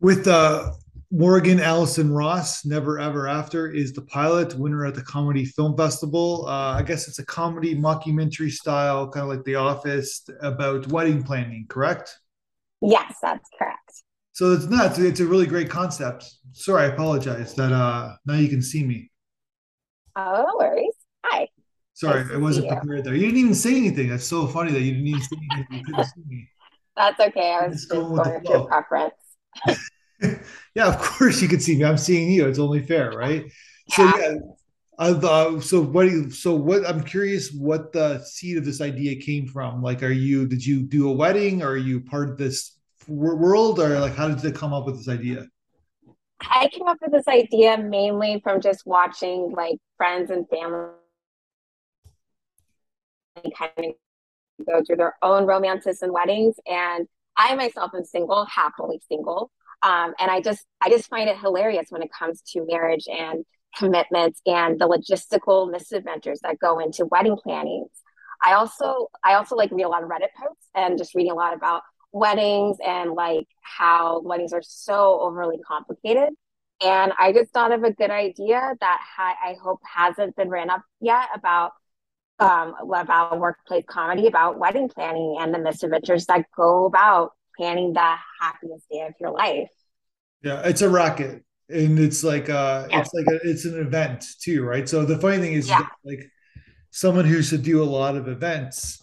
with uh, Morgan Allison Ross, Never Ever After is the pilot winner at the Comedy Film Festival. Uh, I guess it's a comedy mockumentary style, kind of like The Office, about wedding planning, correct? Yes, that's correct. So it's not. It's a really great concept. Sorry, I apologize that uh now you can see me. Oh, no worries. Hi. Sorry, nice I wasn't prepared there. You didn't even say anything. That's so funny that you didn't even say anything. You couldn't see me. That's okay. I was just, just going with your preference. yeah, of course you can see me. I'm seeing you. It's only fair, right? Yeah. So yeah, uh, so what? do You, so what? I'm curious what the seed of this idea came from. Like, are you? Did you do a wedding? Or are you part of this world, or like how did it come up with this idea? I came up with this idea mainly from just watching like friends and family kind of go through their own romances and weddings. And I myself am single, happily single. Um, and I just I just find it hilarious when it comes to marriage and commitments and the logistical misadventures that go into wedding plannings. I also I also like read a lot of Reddit posts and just reading a lot about weddings and like how weddings are so overly complicated. And I just thought of a good idea that ha- I hope hasn't been ran up yet about um, about workplace comedy about wedding planning and the misadventures that go about planning the happiest day of your life. Yeah, it's a racket, and it's like uh, yeah. it's like a, it's an event too, right? So the funny thing is, yeah. like someone who should do a lot of events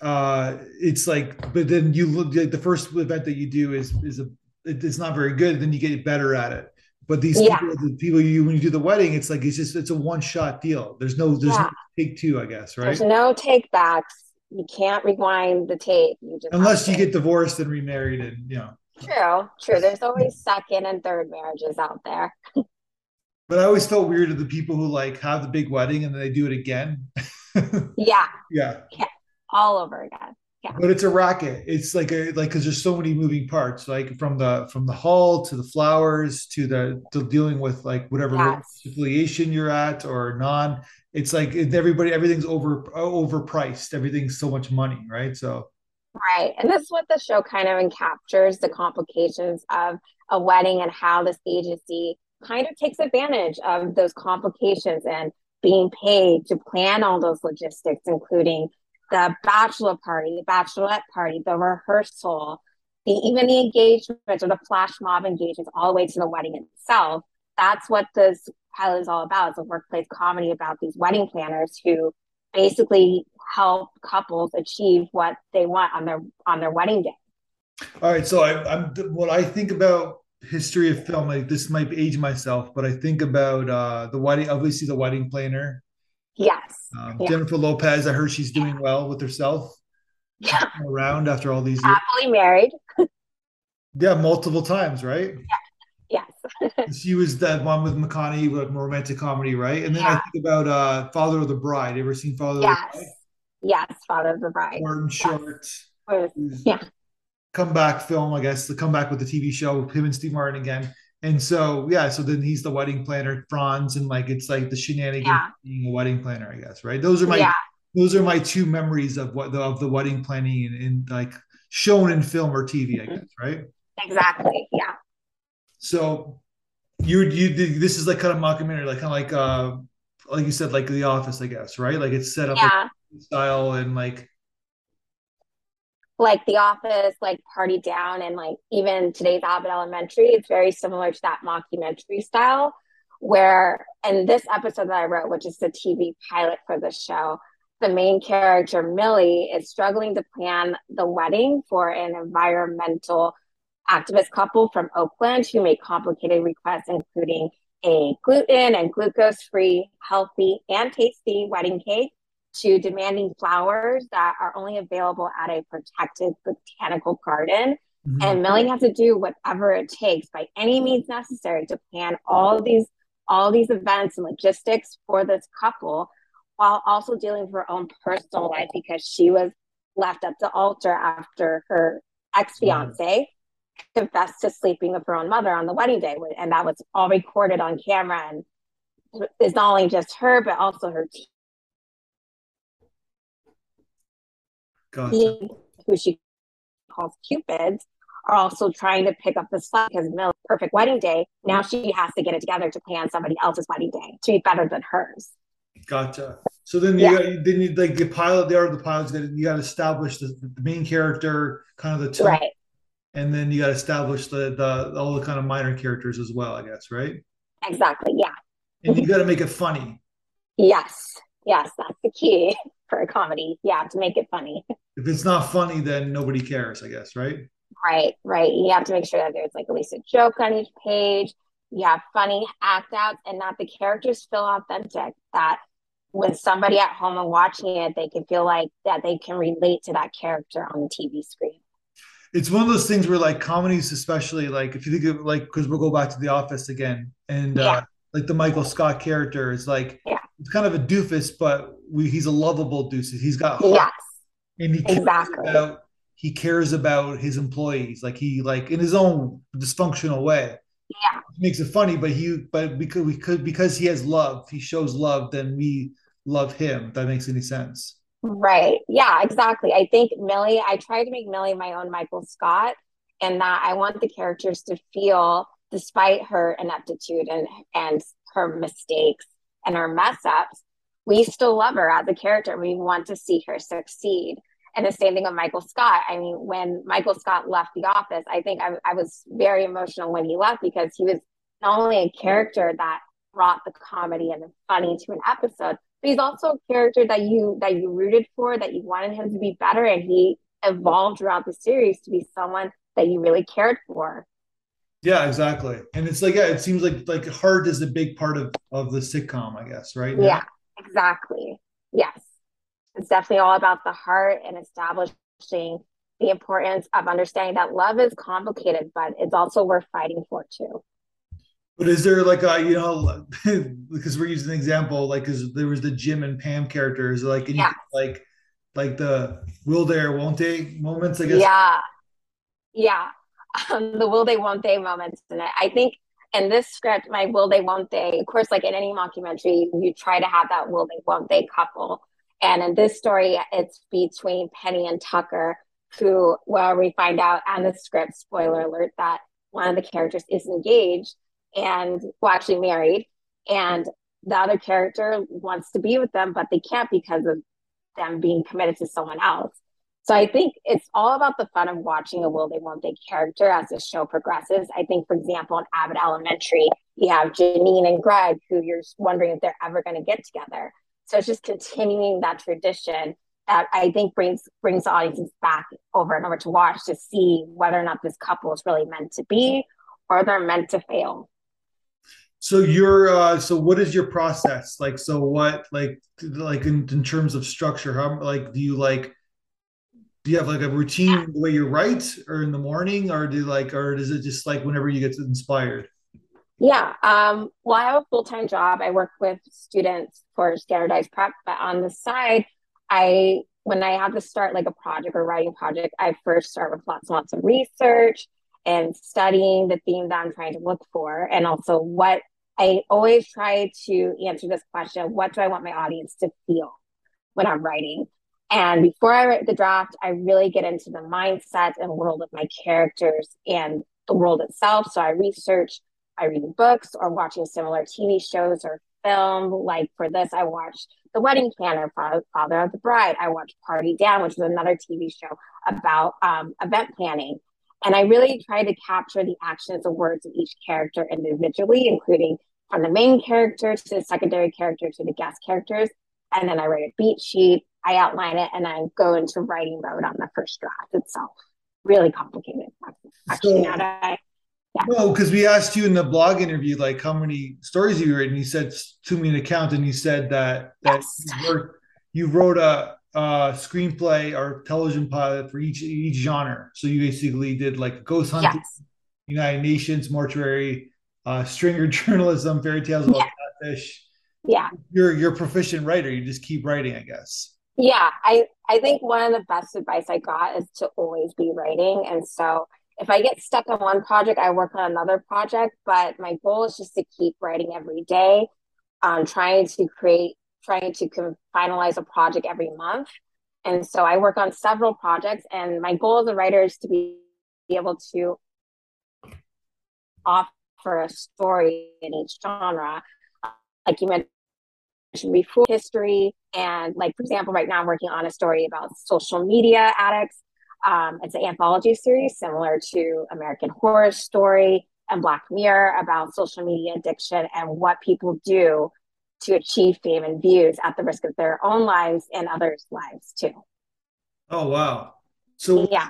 uh it's like but then you look like the first event that you do is is a it's not very good then you get better at it but these yeah. people the people you when you do the wedding it's like it's just it's a one shot deal there's no there's no take two i guess right there's no take backs you can't rewind the tape you just unless you get divorced and remarried and you know true true there's always second and third marriages out there but i always felt weird of the people who like have the big wedding and then they do it again yeah yeah yeah all over again. Yeah. But it's a racket. It's like a like because there's so many moving parts, like from the from the hall to the flowers to the to dealing with like whatever yes. affiliation you're at or non. It's like everybody everything's over overpriced. Everything's so much money, right? So Right. And that's what the show kind of encaptures the complications of a wedding and how this agency kind of takes advantage of those complications and being paid to plan all those logistics, including the bachelor party, the bachelorette party, the rehearsal, the even the engagement or the flash mob engagements, all the way to the wedding itself. That's what this pilot is all about. It's a workplace comedy about these wedding planners who basically help couples achieve what they want on their on their wedding day. All right, so I, am what I think about history of film. Like this might age myself, but I think about uh, the wedding. Obviously, the wedding planner Yes. Um, yeah. Jennifer Lopez, I heard she's doing well with herself. Yeah. Around after all these years. Happily married. yeah, multiple times, right? Yeah. Yes. she was that one with McConaughey with romantic comedy, right? And then yeah. I think about uh Father of the Bride. Ever seen Father yes. of the Bride? Yes, Yes, Father of the Bride. Martin yes. Short. Yeah. Comeback film, I guess. The comeback with the TV show, him and Steve Martin again. And so yeah, so then he's the wedding planner, Franz, and like it's like the shenanigans yeah. being a wedding planner, I guess, right? Those are my yeah. those are my two memories of what the of the wedding planning and, and like shown in film or TV, I mm-hmm. guess, right? Exactly. Yeah. So you you this is like kind of mockumentary, like kind of like uh like you said, like The Office, I guess, right? Like it's set up yeah. like style and like like The Office, like Party Down, and like even today's Abbott Elementary, it's very similar to that mockumentary style. Where, in this episode that I wrote, which is the TV pilot for the show, the main character, Millie, is struggling to plan the wedding for an environmental activist couple from Oakland who made complicated requests, including a gluten and glucose free, healthy, and tasty wedding cake to demanding flowers that are only available at a protected botanical garden. Mm-hmm. And Millie has to do whatever it takes by any means necessary to plan all these all these events and logistics for this couple while also dealing with her own personal life because she was left at the altar after her ex-fiance mm-hmm. Confessed to sleeping with her own mother on the wedding day and that was all recorded on camera and it's not only just her but also her Gotcha. who she calls Cupid, are also trying to pick up the slack because Millie's perfect wedding day. Now she has to get it together to plan somebody else's wedding day to be better than hers. Gotcha. So then you yeah. got, then you like the pilot there, the pilot's got you got to establish the, the, main character, kind of the tone, right, and then you got to establish the the all the kind of minor characters as well, I guess, right? Exactly. Yeah. And you got to make it funny. Yes. Yes, that's the key for a comedy. Yeah, to make it funny. If it's not funny, then nobody cares, I guess, right? Right, right. You have to make sure that there's like at least a joke on each page. You have funny act outs and that the characters feel authentic. That when somebody at home and watching it, they can feel like that they can relate to that character on the TV screen. It's one of those things where like comedies, especially like if you think of like because we'll go back to the office again and yeah. uh, like the Michael Scott character is like yeah. it's kind of a doofus, but we, he's a lovable doofus. He's got heart, yes, and he exactly. About, he cares about his employees, like he like in his own dysfunctional way. Yeah, he makes it funny, but he but because we could because he has love, he shows love. Then we love him. that makes any sense. Right. Yeah, exactly. I think Millie, I tried to make Millie my own Michael Scott, and that I want the characters to feel, despite her ineptitude and and her mistakes and her mess ups, we still love her as a character. We want to see her succeed. And the same thing with Michael Scott. I mean, when Michael Scott left the office, I think I, I was very emotional when he left because he was not only a character that brought the comedy and the funny to an episode, but he's also a character that you that you rooted for, that you wanted him to be better, and he evolved throughout the series to be someone that you really cared for. Yeah, exactly. And it's like, yeah, it seems like like heart is a big part of of the sitcom, I guess, right? Now. Yeah, exactly. Yes, it's definitely all about the heart and establishing the importance of understanding that love is complicated, but it's also worth fighting for too. But is there like a you know because we're using an example like because there was the Jim and Pam characters like yeah. like like the will they or won't they moments I guess? Yeah. Yeah. Um, the will they won't they moments and I think in this script my will they won't they of course like in any mockumentary you try to have that will they won't they couple. And in this story it's between Penny and Tucker who well we find out on the script spoiler alert that one of the characters is engaged and well, actually married, and the other character wants to be with them, but they can't because of them being committed to someone else. So I think it's all about the fun of watching a will they won't they character as the show progresses. I think, for example, in Abbott Elementary, you have Janine and Greg, who you're wondering if they're ever going to get together. So it's just continuing that tradition that I think brings brings audiences back over and over to watch to see whether or not this couple is really meant to be or they're meant to fail so you're uh so what is your process? Like so what like like in, in terms of structure how like do you like do you have like a routine the way you write or in the morning or do you like or is it just like whenever you get inspired? Yeah um well i have a full-time job. I work with students for standardized prep but on the side i when i have to start like a project or writing project i first start with lots and lots of research and studying the theme that i'm trying to look for and also what I always try to answer this question what do I want my audience to feel when I'm writing? And before I write the draft, I really get into the mindset and world of my characters and the world itself. So I research, I read books or watching similar TV shows or film. Like for this, I watched The Wedding Planner, Father of the Bride. I watched Party Down, which is another TV show about um, event planning. And I really try to capture the actions and words of each character individually, including from the main character to the secondary character to the guest characters. And then I write a beat sheet, I outline it, and I go into writing mode on the first draft itself. Really complicated. Actually, so, I, yeah. No, because we asked you in the blog interview, like how many stories you written. You said to me an account, and you said that that yes. you, wrote, you wrote a, a, screenplay or television pilot for each each genre. So you basically did like Ghost Hunting, yes. United Nations, Mortuary, uh, stringer journalism, fairy tales about yeah. catfish. Yeah, you're you're a proficient writer. You just keep writing, I guess. Yeah, I I think one of the best advice I got is to always be writing, and so if I get stuck on one project, I work on another project. But my goal is just to keep writing every day, um, trying to create, trying to finalize a project every month. And so I work on several projects, and my goal as a writer is to be able to offer a story in each genre. Like you mentioned before, history, and like, for example, right now I'm working on a story about social media addicts. Um, it's an anthology series similar to American Horror Story and Black Mirror about social media addiction and what people do to achieve fame and views at the risk of their own lives and others' lives too. Oh wow. So yeah.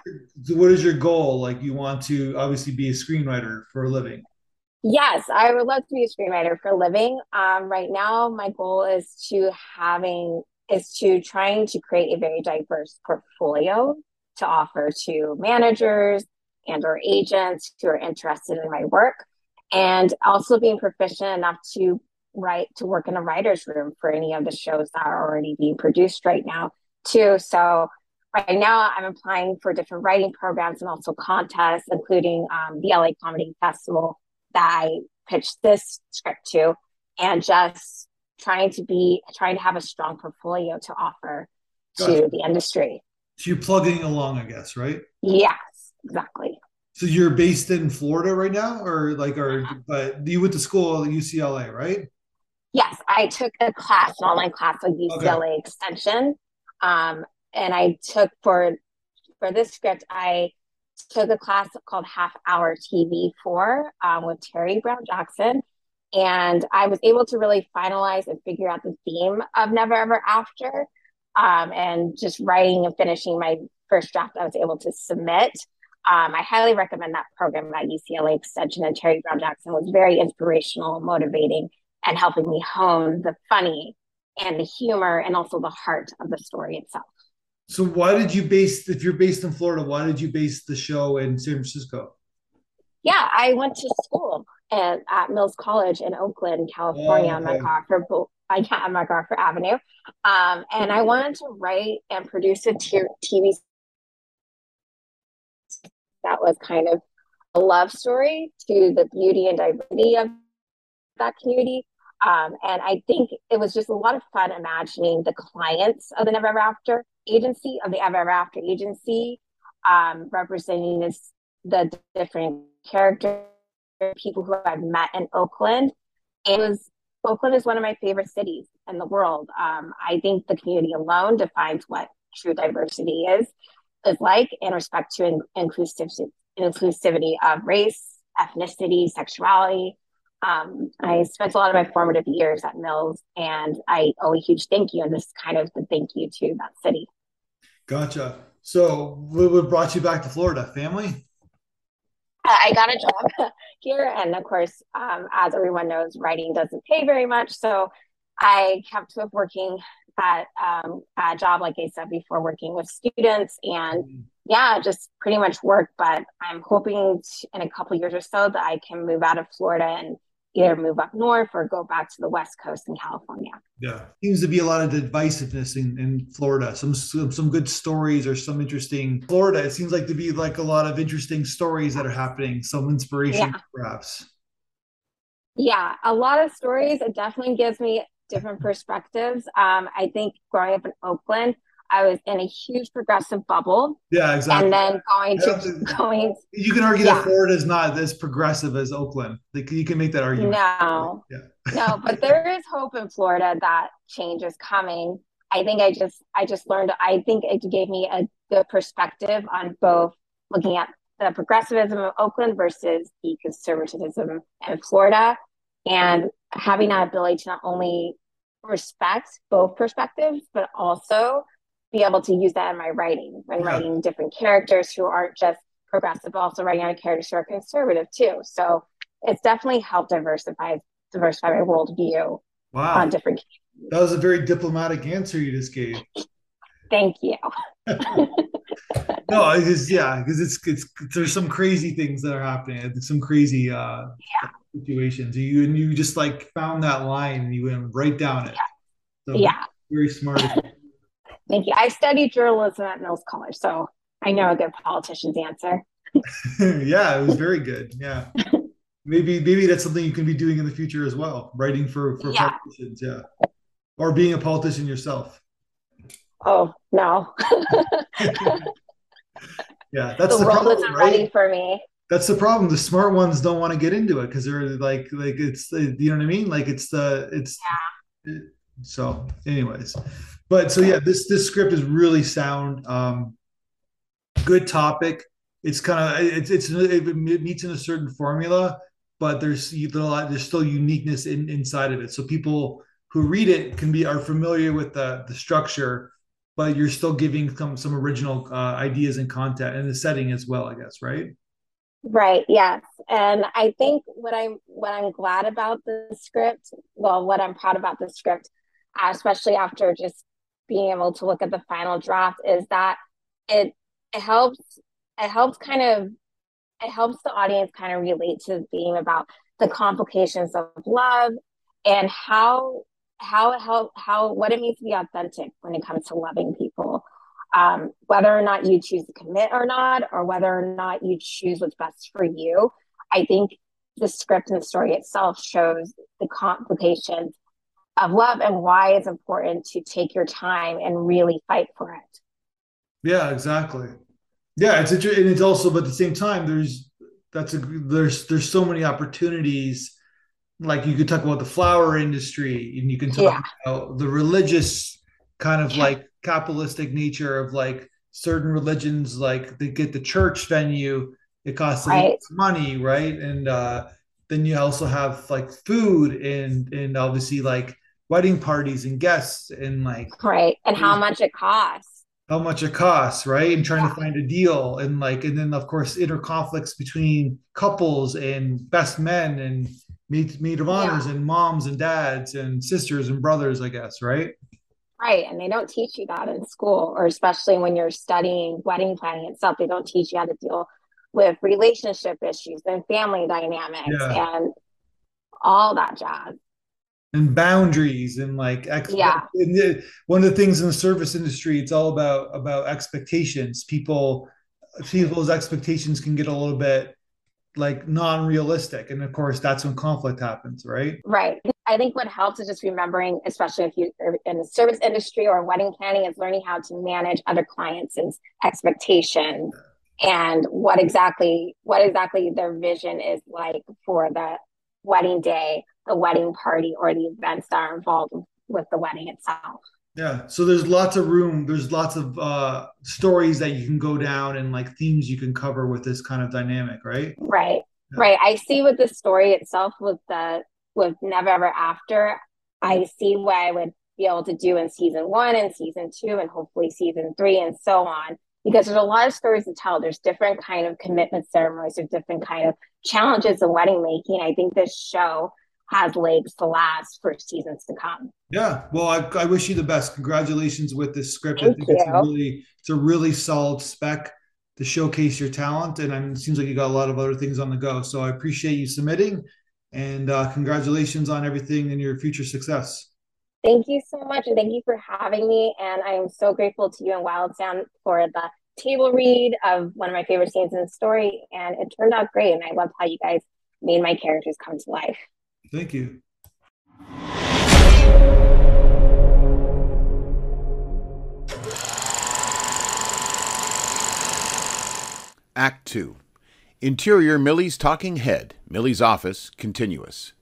what is your goal? Like you want to obviously be a screenwriter for a living. Yes, I would love to be a screenwriter for a living. Um, right now, my goal is to having is to trying to create a very diverse portfolio to offer to managers and or agents who are interested in my work and also being proficient enough to write to work in a writer's room for any of the shows that are already being produced right now too so right now i'm applying for different writing programs and also contests including um, the la comedy festival that i pitched this script to and just trying to be trying to have a strong portfolio to offer gotcha. to the industry so you're plugging along i guess right yes exactly so you're based in Florida right now, or like, or but you went to school at UCLA, right? Yes, I took a class, an online class at UCLA okay. Extension, um, and I took for for this script. I took a class called Half Hour TV Four um, with Terry Brown Jackson, and I was able to really finalize and figure out the theme of Never Ever After, um, and just writing and finishing my first draft. I was able to submit. Um, I highly recommend that program at UCLA Extension, and Terry Brown Jackson was very inspirational, motivating, and helping me hone the funny and the humor and also the heart of the story itself. So, why did you base, if you're based in Florida, why did you base the show in San Francisco? Yeah, I went to school at, at Mills College in Oakland, California, oh, okay. on MacArthur, I at MacArthur Avenue. Um, and I wanted to write and produce a t- TV that was kind of a love story to the beauty and diversity of that community. Um, and I think it was just a lot of fun imagining the clients of the Never Ever After agency, of the Ever After agency, um, representing this, the different characters, people who I've met in Oakland. It was Oakland is one of my favorite cities in the world. Um, I think the community alone defines what true diversity is is like in respect to in, inclusivity, inclusivity of race, ethnicity, sexuality. Um, I spent a lot of my formative years at Mills, and I owe a huge thank you, and this is kind of the thank you to that city. Gotcha. So, what brought you back to Florida? Family? I got a job here, and of course, um, as everyone knows, writing doesn't pay very much. So, I kept with working at um, a job, like I said before, working with students and mm-hmm. yeah, just pretty much work. But I'm hoping to, in a couple years or so that I can move out of Florida and either move up north or go back to the West Coast in California. Yeah, seems to be a lot of divisiveness in, in Florida. Some, some some good stories or some interesting Florida. It seems like to be like a lot of interesting stories that are happening. Some inspiration, yeah. perhaps. Yeah, a lot of stories. It definitely gives me different perspectives. Um, I think growing up in Oakland, I was in a huge progressive bubble. Yeah, exactly. And then going to going. You can argue yeah. that Florida is not as progressive as Oakland. Like you can make that argument. No, yeah. no, but there is hope in Florida that change is coming. I think I just I just learned. I think it gave me a good perspective on both looking at the progressivism of Oakland versus the conservatism in Florida, and having that ability to not only respect both perspectives, but also be able to use that in my writing when yeah. writing different characters who aren't just progressive, but also writing on characters who are conservative too. So it's definitely helped diversify diversify my worldview wow. on different. That was a very diplomatic answer you just gave. Thank you. no, it's yeah, because it's, it's there's some crazy things that are happening. Some crazy uh, yeah situations. You and you just like found that line and you went right down it. Yeah. So yeah. Very smart. Thank you. I studied journalism at Mills College, so I know a good politician's answer. yeah, it was very good. Yeah. maybe maybe that's something you can be doing in the future as well, writing for for yeah. politicians, yeah. Or being a politician yourself. Oh, no. Yeah, that's the, the world problem, isn't right? ready for me. That's the problem. The smart ones don't want to get into it because they're like, like it's, you know what I mean? Like it's the, it's. Yeah. So, anyways, but so yeah, this this script is really sound. Um, good topic. It's kind of it's it's it meets in a certain formula, but there's there's still uniqueness in inside of it. So people who read it can be are familiar with the the structure, but you're still giving some some original uh, ideas and content and the setting as well. I guess right. Right. Yes. And I think what I'm what I'm glad about the script, well, what I'm proud about the script, especially after just being able to look at the final draft, is that it it helps it helps kind of it helps the audience kind of relate to the theme about the complications of love and how how it help how what it means to be authentic when it comes to loving people. Um, whether or not you choose to commit or not or whether or not you choose what's best for you i think the script and the story itself shows the complications of love and why it's important to take your time and really fight for it yeah exactly yeah it's and it's also but at the same time there's that's a there's there's so many opportunities like you could talk about the flower industry and you can talk yeah. about the religious kind of yeah. like capitalistic nature of like certain religions like they get the church venue it costs right. money right and uh then you also have like food and and obviously like wedding parties and guests and like right and how much it costs how much it costs right and trying yeah. to find a deal and like and then of course inner conflicts between couples and best men and meet meet of honors yeah. and moms and dads and sisters and brothers i guess right Right. And they don't teach you that in school, or especially when you're studying wedding planning itself. They don't teach you how to deal with relationship issues and family dynamics yeah. and all that jazz. And boundaries and like ex- yeah. And one of the things in the service industry, it's all about about expectations. People people's expectations can get a little bit like non-realistic and of course that's when conflict happens right right i think what helps is just remembering especially if you're in the service industry or wedding planning is learning how to manage other clients' expectations and what exactly what exactly their vision is like for the wedding day the wedding party or the events that are involved with the wedding itself yeah. So there's lots of room. There's lots of uh, stories that you can go down and like themes you can cover with this kind of dynamic, right? Right. Yeah. Right. I see with the story itself with the with Never Ever After, I see what I would be able to do in season one and season two and hopefully season three and so on. Because there's a lot of stories to tell. There's different kind of commitment ceremonies, there's different kind of challenges in wedding making. I think this show has legs to last for seasons to come. Yeah, well, I, I wish you the best. Congratulations with this script. Thank I think you. it's a really it's a really solid spec to showcase your talent, and I mean, it seems like you got a lot of other things on the go. So I appreciate you submitting, and uh, congratulations on everything and your future success. Thank you so much, and thank you for having me. And I am so grateful to you and Wild Sound for the table read of one of my favorite scenes in the story, and it turned out great. And I love how you guys made my characters come to life. Thank you. Act 2 Interior Millie's Talking Head, Millie's Office, Continuous.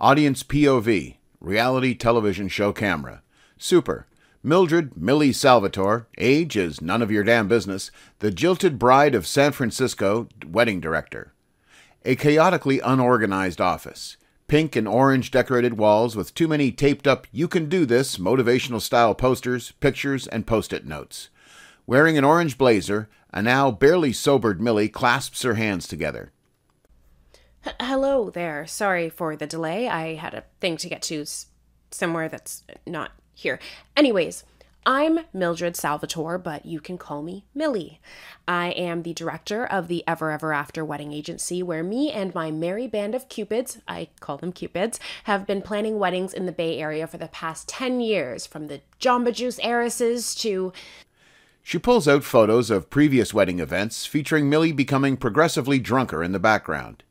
Audience POV, Reality Television Show Camera. Super. Mildred Millie Salvatore, age is none of your damn business, the jilted bride of San Francisco, wedding director. A chaotically unorganized office. Pink and orange decorated walls with too many taped up You Can Do This motivational style posters, pictures, and post it notes. Wearing an orange blazer, a now barely sobered Millie clasps her hands together. H- Hello there. Sorry for the delay. I had a thing to get to somewhere that's not here. Anyways, I'm Mildred Salvatore, but you can call me Millie. I am the director of the Ever Ever After Wedding Agency, where me and my merry band of Cupids, I call them Cupids, have been planning weddings in the Bay Area for the past 10 years, from the Jamba Juice heiresses to. She pulls out photos of previous wedding events featuring Millie becoming progressively drunker in the background.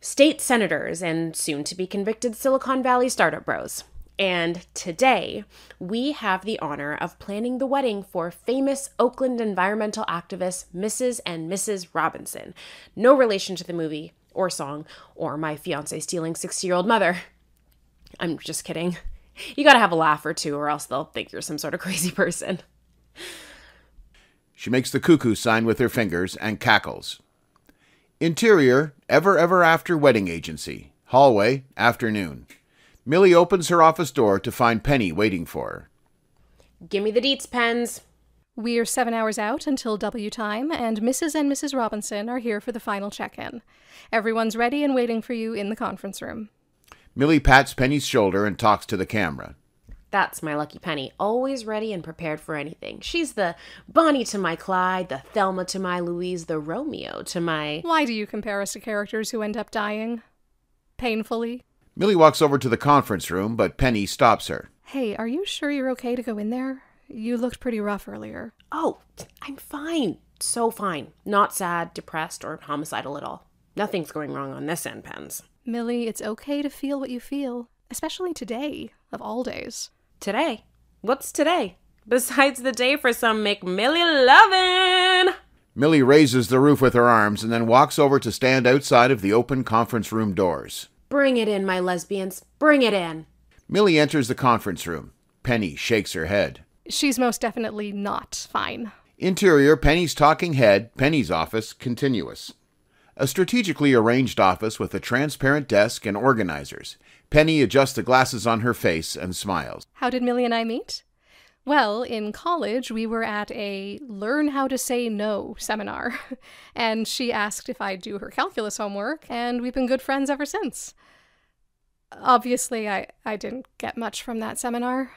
State senators and soon to be convicted Silicon Valley startup bros. And today, we have the honor of planning the wedding for famous Oakland environmental activists Mrs. and Mrs. Robinson. No relation to the movie or song or my fiance stealing 60 year old mother. I'm just kidding. You gotta have a laugh or two, or else they'll think you're some sort of crazy person. She makes the cuckoo sign with her fingers and cackles. Interior, Ever Ever After Wedding Agency. Hallway, afternoon. Millie opens her office door to find Penny waiting for her. Give me the deets pens. We're seven hours out until W time, and Mrs. and Mrs. Robinson are here for the final check in. Everyone's ready and waiting for you in the conference room. Millie pats Penny's shoulder and talks to the camera. That's my lucky Penny, always ready and prepared for anything. She's the Bonnie to my Clyde, the Thelma to my Louise, the Romeo to my. Why do you compare us to characters who end up dying? Painfully? Millie walks over to the conference room, but Penny stops her. Hey, are you sure you're okay to go in there? You looked pretty rough earlier. Oh, I'm fine. So fine. Not sad, depressed, or homicidal at all. Nothing's going wrong on this end, Pens. Millie, it's okay to feel what you feel, especially today, of all days. Today? What's today? Besides the day for some McMillie lovin'! Millie raises the roof with her arms and then walks over to stand outside of the open conference room doors. Bring it in, my lesbians. Bring it in. Millie enters the conference room. Penny shakes her head. She's most definitely not fine. Interior, Penny's talking head, Penny's office, continuous. A strategically arranged office with a transparent desk and organizers. Penny adjusts the glasses on her face and smiles. How did Millie and I meet? Well, in college, we were at a Learn How to Say No seminar, and she asked if I'd do her calculus homework, and we've been good friends ever since. Obviously, I, I didn't get much from that seminar.